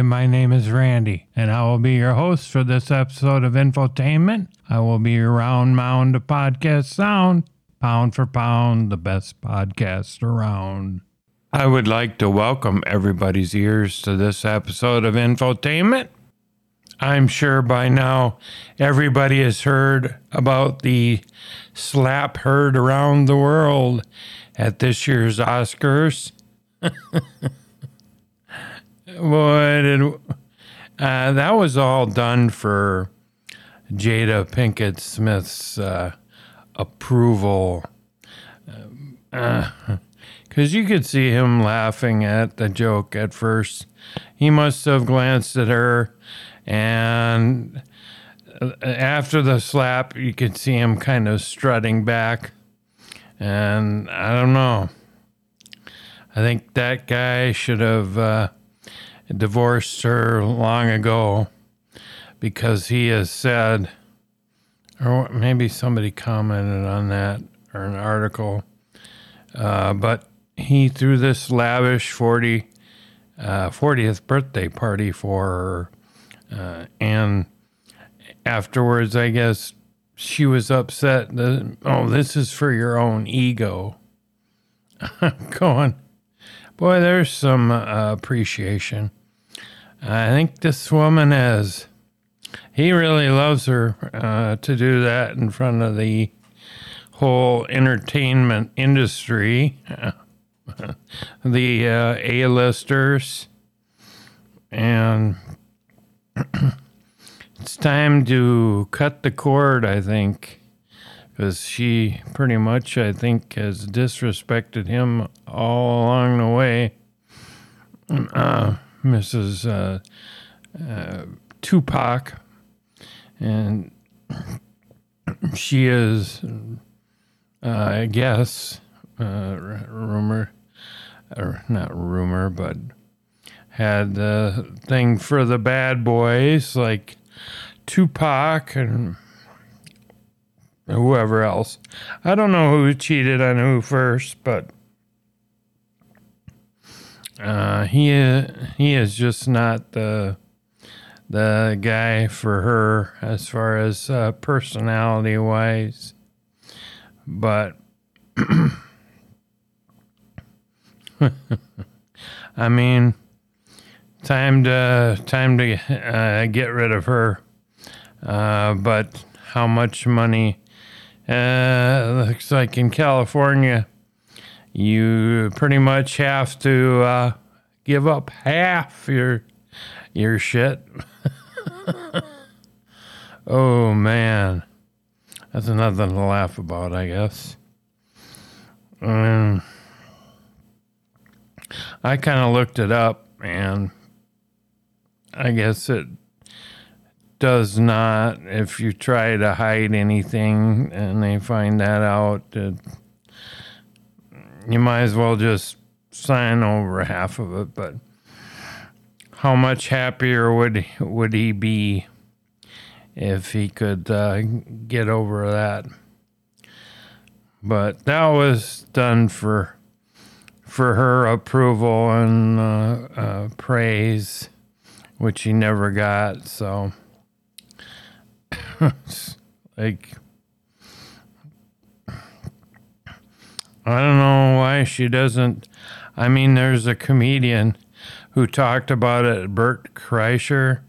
is Randy, and I will be your host for this episode of Infotainment. I will be your round mound of podcast sound, pound for pound, the best podcast around. I would like to welcome everybody's ears to this episode of Infotainment. I'm sure by now everybody has heard about the slap heard around the world at this year's Oscars. Did, uh, that was all done for Jada Pinkett Smith's uh, approval. Because uh, you could see him laughing at the joke at first. He must have glanced at her, and uh, after the slap, you could see him kind of strutting back. And I don't know. I think that guy should have uh, divorced her long ago because he has said, or maybe somebody commented on that or an article, uh, but he threw this lavish 40, uh, 40th birthday party for her. Uh, and afterwards, I guess she was upset that, oh, this is for your own ego. Going, boy, there's some uh, appreciation. I think this woman is. He really loves her uh, to do that in front of the whole entertainment industry, the uh, A-listers, and it's time to cut the cord. I think because she pretty much, I think, has disrespected him all along the way. Uh, Mrs. Uh, uh, Tupac, and she is, uh, I guess, uh, rumor, or not rumor, but had the thing for the bad boys like Tupac and whoever else. I don't know who cheated on who first, but uh, he he is just not the the guy for her as far as uh, personality wise, but I mean, time to time to uh, get rid of her. Uh, but how much money? Uh, looks like in California, you pretty much have to uh, give up half your your shit. oh man, that's nothing to laugh about, I guess. Um, I kind of looked it up, and I guess it does not. If you try to hide anything and they find that out, it, you might as well just sign over half of it. But how much happier would would he be if he could uh, get over that? But that was done for for her approval and uh, uh, praise, which he never got. So, like I don't know why she doesn't. I mean, there's a comedian who talked about it, Bert Kreischer,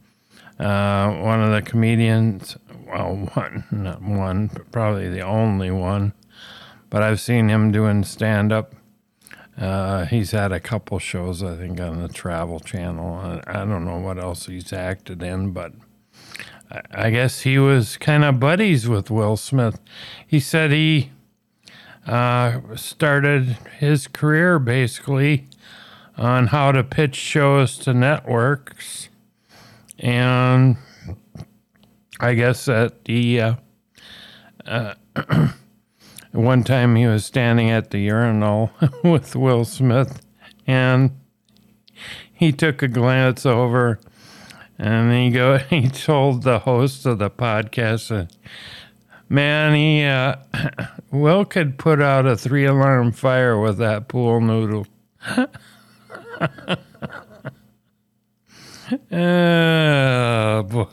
uh, one of the comedians. Well, one, not one, but probably the only one. But I've seen him doing stand up. Uh, he's had a couple shows, I think, on the Travel Channel. I don't know what else he's acted in, but I guess he was kind of buddies with Will Smith. He said he uh, started his career basically on how to pitch shows to networks. And I guess at the uh, uh, one time he was standing at the urinal with Will Smith and he took a glance over and he go he told the host of the podcast Man, he uh, Will could put out a three alarm fire with that pool noodle. Oh, boy.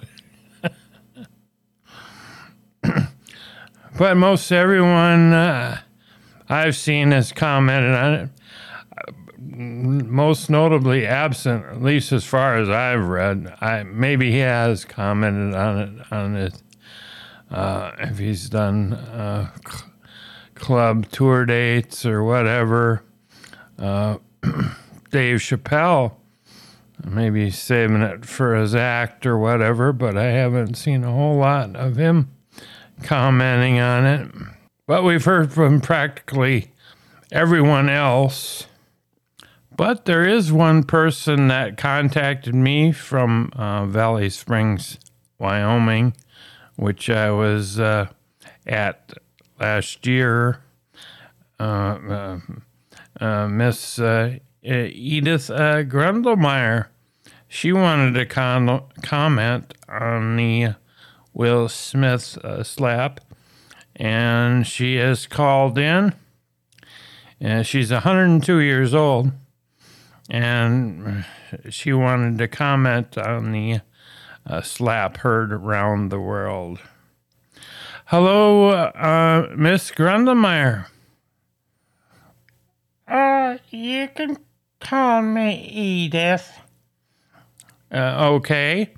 but most everyone uh, I've seen has commented on it. Most notably absent, at least as far as I've read. I maybe he has commented on it on it uh, if he's done uh, c- club tour dates or whatever. Uh, Dave Chappelle maybe saving it for his act or whatever, but I haven't seen a whole lot of him commenting on it. But we've heard from practically everyone else. But there is one person that contacted me from uh, Valley Springs, Wyoming, which I was uh, at last year. Uh, uh, uh, Miss uh, Edith uh, Grundlemeyer. She wanted to con- comment on the Will Smith slap, and she has called in. And she's 102 years old, and she wanted to comment on the uh, slap heard round the world. Hello, uh, Miss Grundlemeyer. Uh, you can call me Edith. Uh, okay.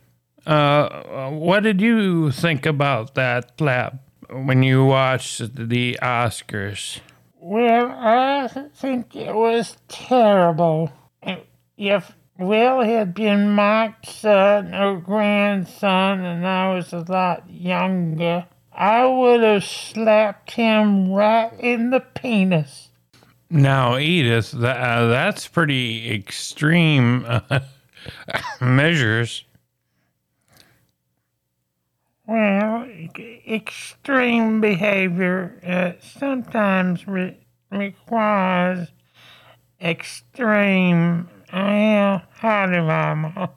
Uh, what did you think about that slap when you watched the Oscars? Well, I think it was terrible. If Will had been my son or grandson and I was a lot younger, I would have slapped him right in the penis. Now, Edith, th- uh, that's pretty extreme uh, measures. Well, extreme behavior uh, sometimes re- requires extreme. Well, how do I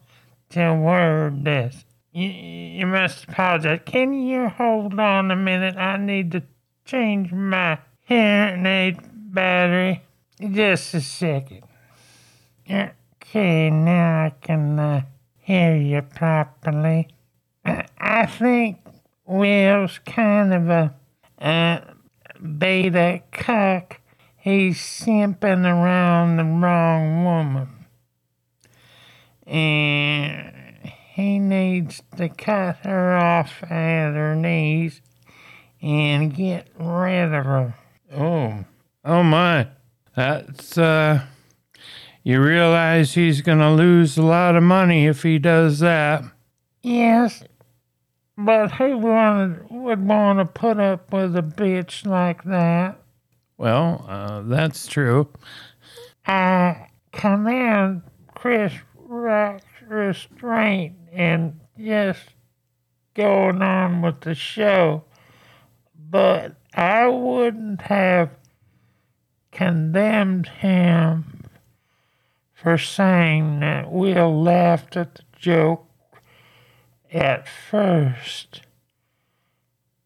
to word this? You, you must apologize. Can you hold on a minute? I need to change my hearing aid battery. Just a second. Okay, now I can uh, hear you properly. I, I think Will's kind of a uh, beta cuck. He's simping around the wrong woman. And he needs to cut her off at her knees and get rid of her. Oh, oh my. That's, uh, you realize he's going to lose a lot of money if he does that. Yes, but who wanted, would want to put up with a bitch like that? Well, uh, that's true. I commend Chris Rock's restraint and just going on with the show, but I wouldn't have condemned him for saying that Will laughed at the joke at first.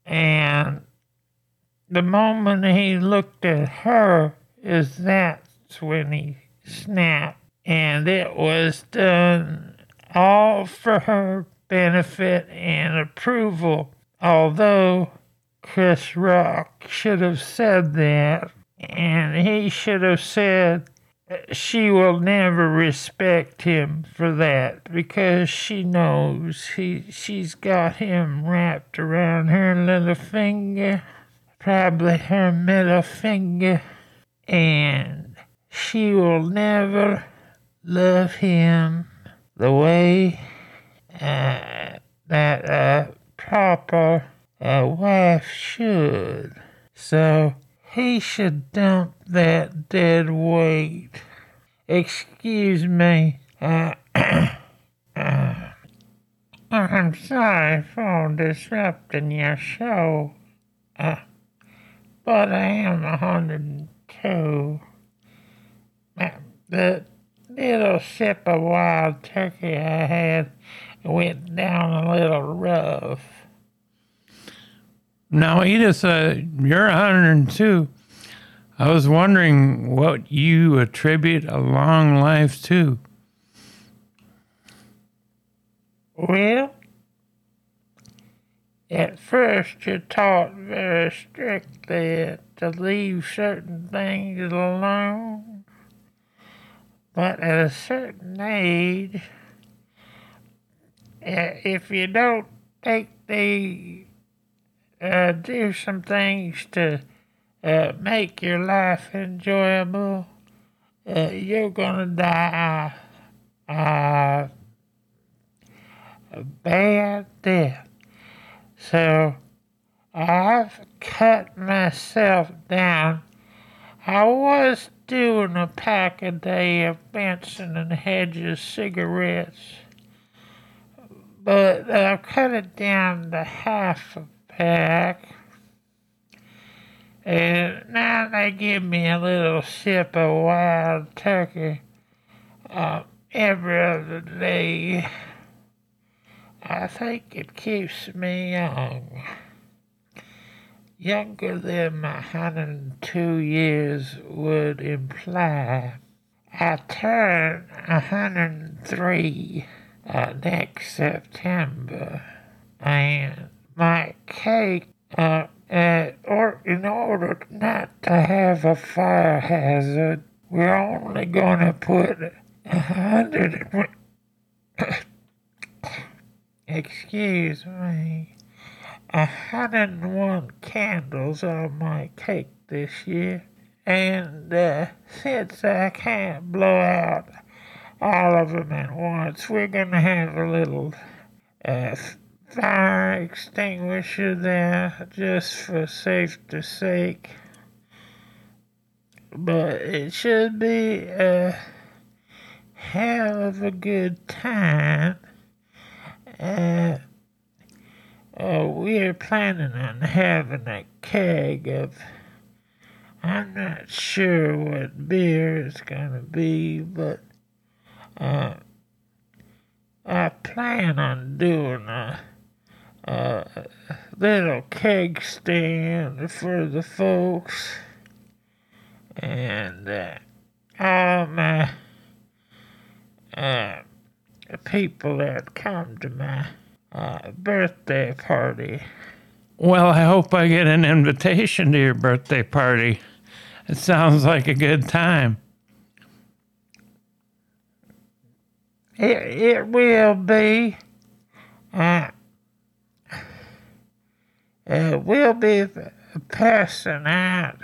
And the moment he looked at her is that's when he snapped. And it was done all for her benefit and approval. Although Chris Rock should have said that, and he should have said she will never respect him for that because she knows he she's got him wrapped around her little finger, probably her middle finger, and she will never love him the way uh, that a proper uh, wife should. So he should dump that dead weight. Excuse me. Uh, uh, I'm sorry for disrupting your show. Uh, but I am 102. Uh, the little sip of wild turkey I had went down a little rough. Now, Edith, uh, you're 102. I was wondering what you attribute a long life to. Well, at first you're taught very strictly to leave certain things alone. But at a certain age, uh, if you don't take the uh, do some things to uh, make your life enjoyable, uh, you're gonna die a bad death. So I've cut myself down. I was doing a pack a day of Benson and Hedges cigarettes, but I've cut it down to half a pack. And now they give me a little sip of wild turkey uh, every other day. I think it keeps me young. Younger than my 102 years would imply. I turn 103 uh, next September, and my cake, uh, uh, or in order not to have a fire hazard, we're only gonna put a hundred. Excuse me. I one candles on my cake this year, and uh, since I can't blow out all of them at once, we're gonna have a little uh, fire extinguisher there just for safety's sake. But it should be a hell of a good time. Uh, uh, we're planning on having a keg of, I'm not sure what beer it's gonna be, but uh, I plan on doing a, a little keg stand for the folks, and uh, all my uh, people that come to my uh, birthday party. Well, I hope I get an invitation to your birthday party. It sounds like a good time. It, it will be. Uh, uh, we'll be passing out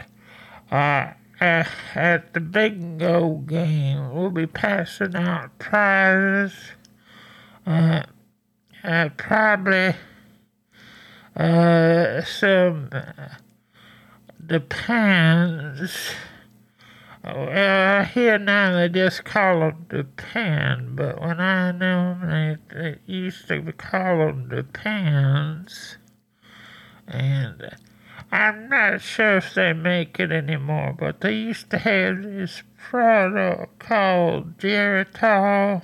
uh, uh, at the bingo game. We'll be passing out prizes. Uh, uh, probably uh, some depends. Well, I hear now they just call them depend, but when I knew them, they, they used to call them depends. And I'm not sure if they make it anymore, but they used to have this product called Geritol.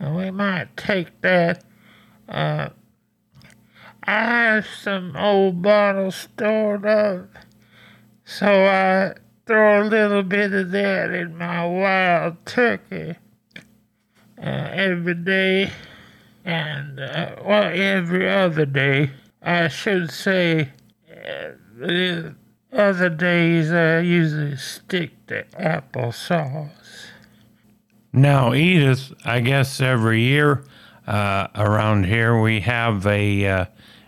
And we might take that. Uh, I have some old bottles stored up, so I throw a little bit of that in my wild turkey uh, every day, and uh, well, every other day. I should say, uh, the other days I usually stick to applesauce. Now, Edith, I guess every year uh, around here we have a uh,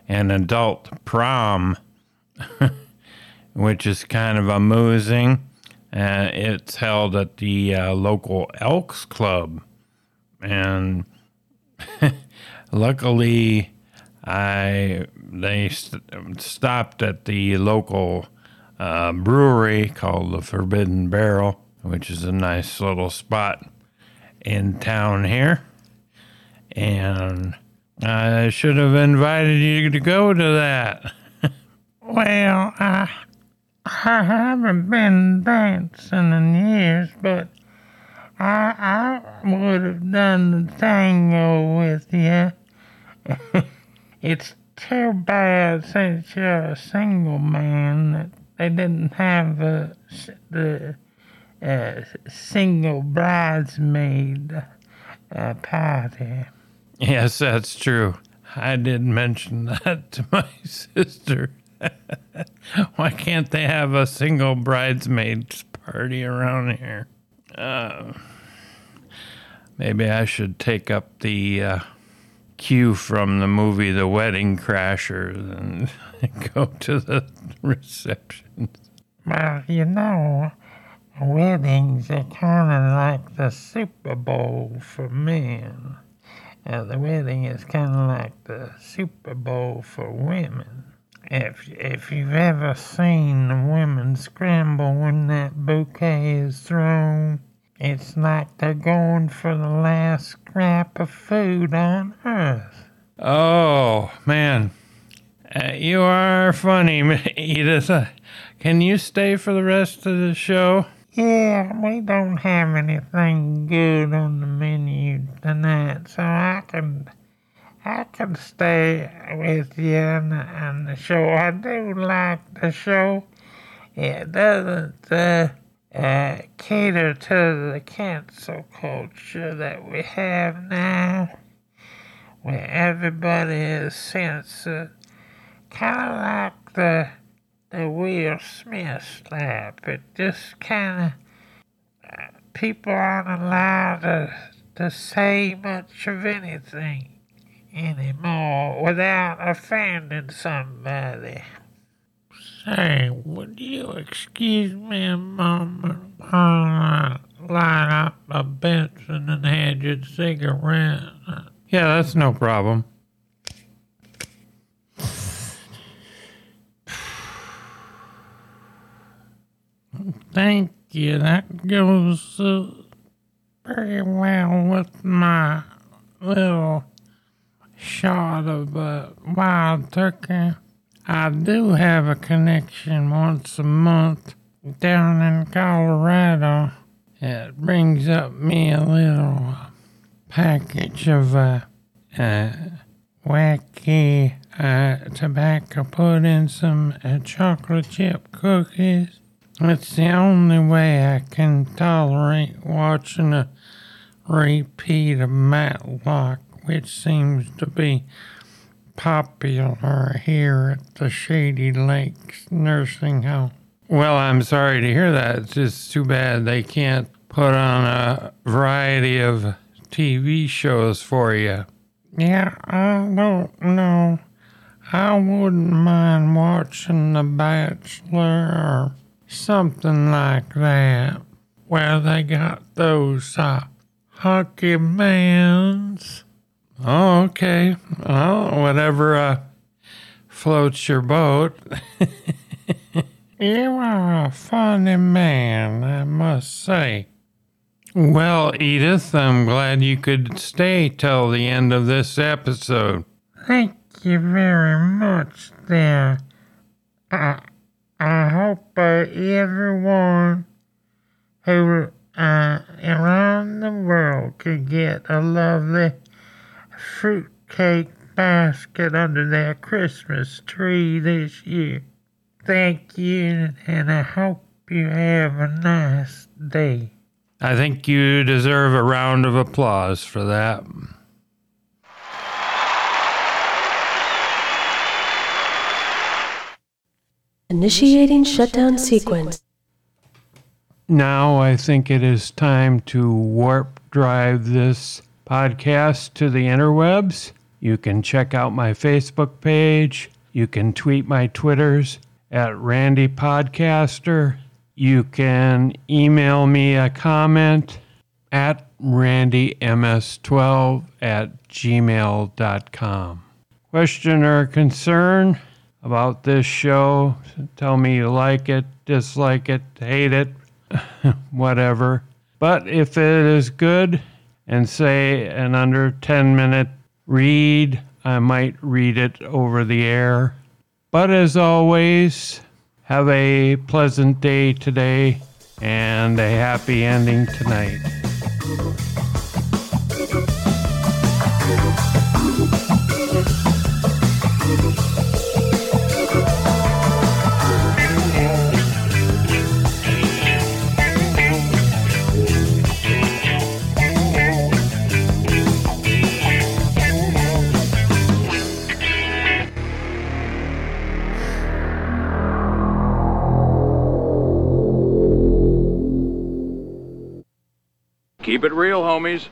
an adult prom, which is kind of amusing. Uh, it's held at the uh, local Elks Club, and luckily, I they st- stopped at the local uh, brewery called the Forbidden Barrel, which is a nice little spot in town here. And I should have invited you to go to that. Well, I, I haven't been dancing in years, but I, I would have done the tango with you. it's too bad since you're a single man that they didn't have a, the uh, single bridesmaid uh, party. Yes, that's true. I did mention that to my sister. Why can't they have a single bridesmaids party around here? Uh, maybe I should take up the uh, cue from the movie The Wedding Crashers and go to the reception. Well, you know, weddings are kind of like the Super Bowl for men. Uh, the wedding is kind of like the Super Bowl for women. If, if you've ever seen the women scramble when that bouquet is thrown, it's like they're going for the last scrap of food on earth. Oh, man. Uh, you are funny, Edith. Uh, can you stay for the rest of the show? Yeah, we don't have anything good on the menu tonight, so I can I can stay with you on the, on the show. I do like the show. It doesn't uh, uh, cater to the cancel culture that we have now, where everybody is censored. Kind of like the the Will Smith slap. It just kind of uh, people aren't allowed to to say much of anything anymore without offending somebody. Say, would you excuse me a moment while I light up a Benson and Hedges cigarette? Yeah, that's no problem. Thank you. That goes uh, very well with my little shot of uh, wild turkey. I do have a connection once a month down in Colorado. It brings up me a little package of uh, uh, wacky uh, tobacco put in some uh, chocolate chip cookies. It's the only way I can tolerate watching a repeat of Matlock, which seems to be popular here at the Shady Lakes Nursing Home. Well, I'm sorry to hear that. It's just too bad they can't put on a variety of TV shows for you. Yeah, I don't know. I wouldn't mind watching The Bachelor or something like that, where they got those uh, hockey mans. Oh, okay. Well, whatever uh, floats your boat. You are a funny man, I must say. well, Edith, I'm glad you could stay till the end of this episode. Thank you very much, there. I, I hope uh, everyone who uh, around the world can get a lovely fruitcake basket under their Christmas tree this year. Thank you, and I hope you have a nice day. I think you deserve a round of applause for that. Initiating shutdown sequence. Now I think it is time to warp drive this podcast to the interwebs. You can check out my Facebook page. You can tweet my Twitters at Randy Podcaster. You can email me a comment at randyms12 at gmail.com. Question or concern about this show? Tell me you like it, dislike it, hate it, whatever. But if it is good and say an under 10 minute read, I might read it over the air. But as always, have a pleasant day today and a happy ending tonight. Real, homies.